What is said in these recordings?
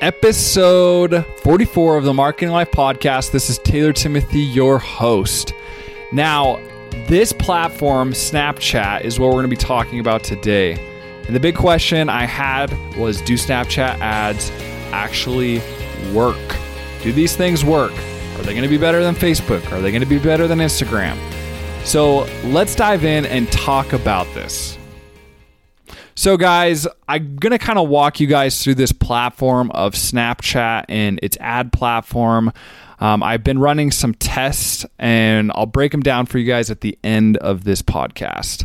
episode 44 of the Marketing Life podcast. This is Taylor Timothy, your host. Now, this platform, Snapchat, is what we're going to be talking about today. And the big question I had was do Snapchat ads actually work? Do these things work? Are they going to be better than Facebook? Are they going to be better than Instagram? So let's dive in and talk about this. So, guys, I'm going to kind of walk you guys through this platform of Snapchat and its ad platform. Um, I've been running some tests and I'll break them down for you guys at the end of this podcast.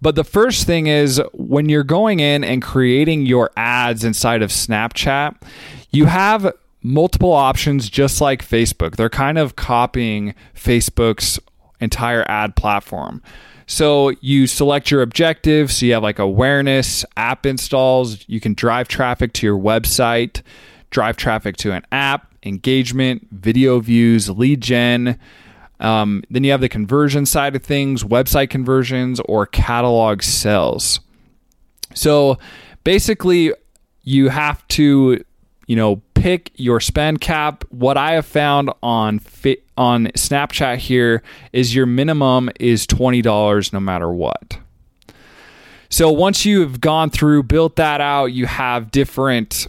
But the first thing is when you're going in and creating your ads inside of Snapchat, you have multiple options just like Facebook. They're kind of copying Facebook's entire ad platform. So you select your objective. So you have like awareness, app installs. You can drive traffic to your website, drive traffic to an app, engagement, video views, lead gen. Um, then you have the conversion side of things, website conversions, or catalog sales. So basically, you have to, you know, pick your spend cap. What I have found on on Snapchat here is your minimum is $20 no matter what. So once you've gone through, built that out, you have different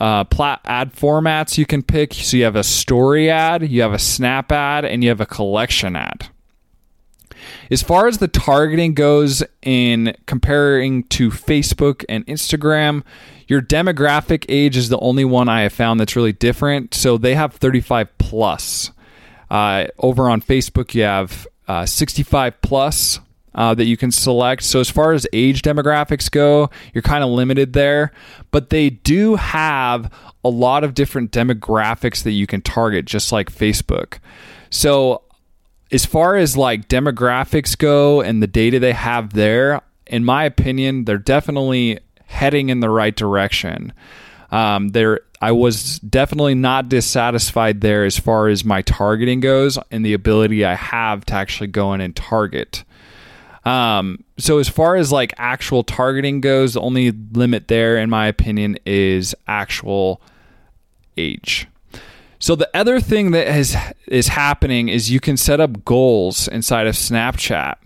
uh, plat- ad formats you can pick. So you have a story ad, you have a snap ad, and you have a collection ad. As far as the targeting goes in comparing to Facebook and Instagram, your demographic age is the only one I have found that's really different. So they have 35 plus. Uh, over on Facebook, you have uh, 65 plus uh, that you can select. So as far as age demographics go, you're kind of limited there, but they do have a lot of different demographics that you can target, just like Facebook. So as far as like demographics go and the data they have there, in my opinion, they're definitely heading in the right direction. Um, there, I was definitely not dissatisfied there as far as my targeting goes and the ability I have to actually go in and target. Um, so as far as like actual targeting goes, the only limit there, in my opinion, is actual age. So the other thing that is is happening is you can set up goals inside of Snapchat.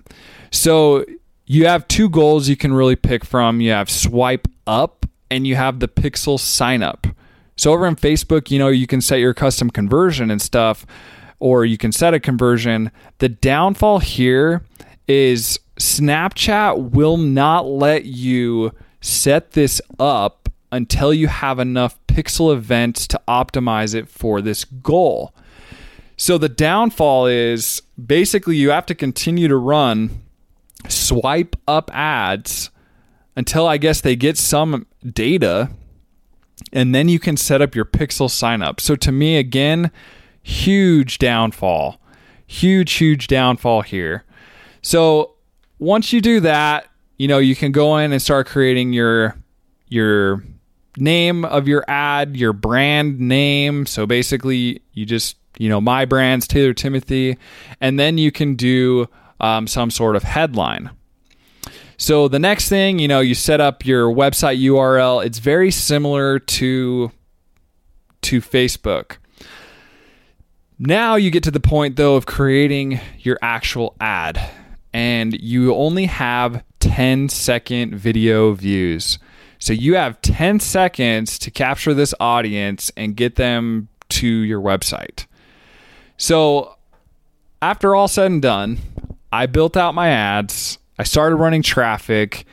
So you have two goals you can really pick from. You have swipe up and you have the pixel sign up. So over on Facebook, you know, you can set your custom conversion and stuff or you can set a conversion. The downfall here is Snapchat will not let you set this up until you have enough pixel events to optimize it for this goal. So the downfall is basically you have to continue to run swipe up ads until I guess they get some data and then you can set up your pixel sign up. So to me again, huge downfall. Huge huge downfall here. So once you do that, you know, you can go in and start creating your your name of your ad, your brand name. So basically, you just, you know, my brand's Taylor Timothy, and then you can do um, some sort of headline. So the next thing, you know, you set up your website URL. It's very similar to to Facebook. Now you get to the point though of creating your actual ad and you only have 10 second video views. So you have 10 seconds to capture this audience and get them to your website. So after all said and done, I built out my ads, I started running traffic,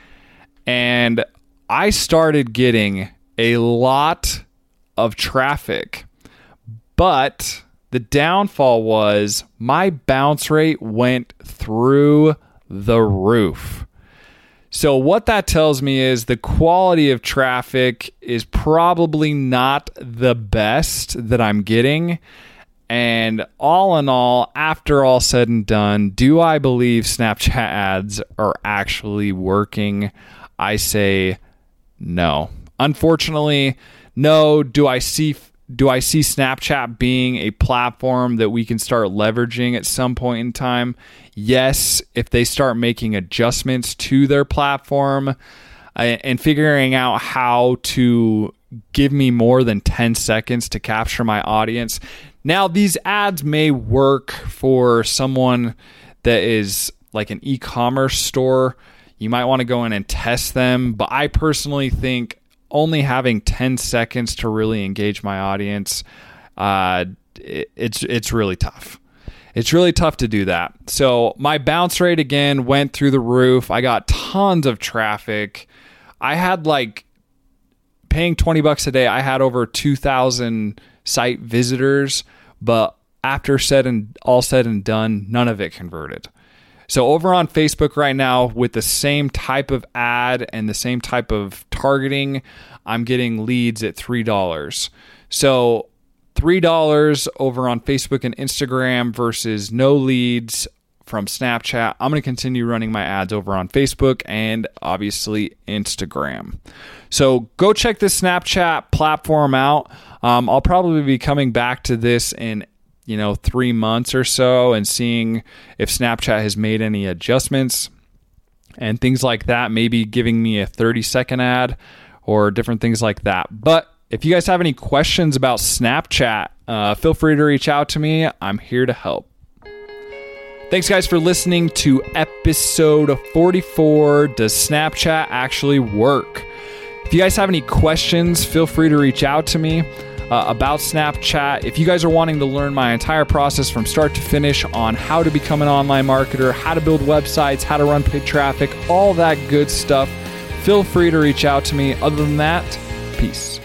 and I started getting a lot of traffic. But the downfall was my bounce rate went through the roof. So, what that tells me is the quality of traffic is probably not the best that I'm getting. And all in all, after all said and done, do I believe Snapchat ads are actually working? I say no. Unfortunately, no. Do I see do I see Snapchat being a platform that we can start leveraging at some point in time? Yes, if they start making adjustments to their platform uh, and figuring out how to give me more than 10 seconds to capture my audience. Now, these ads may work for someone that is like an e commerce store. You might want to go in and test them, but I personally think only having 10 seconds to really engage my audience, uh, it, it's, it's really tough. It's really tough to do that. So, my bounce rate again went through the roof. I got tons of traffic. I had like paying 20 bucks a day, I had over 2,000 site visitors, but after said and all said and done, none of it converted. So over on Facebook right now with the same type of ad and the same type of targeting, I'm getting leads at $3. So $3 over on Facebook and Instagram versus no leads from Snapchat. I'm going to continue running my ads over on Facebook and obviously Instagram. So go check this Snapchat platform out. Um, I'll probably be coming back to this in you know three months or so and seeing if Snapchat has made any adjustments and things like that. Maybe giving me a 30 second ad or different things like that. But if you guys have any questions about Snapchat, uh, feel free to reach out to me. I'm here to help. Thanks, guys, for listening to episode 44 Does Snapchat Actually Work? If you guys have any questions, feel free to reach out to me. Uh, about Snapchat. If you guys are wanting to learn my entire process from start to finish on how to become an online marketer, how to build websites, how to run paid traffic, all that good stuff, feel free to reach out to me. Other than that, peace.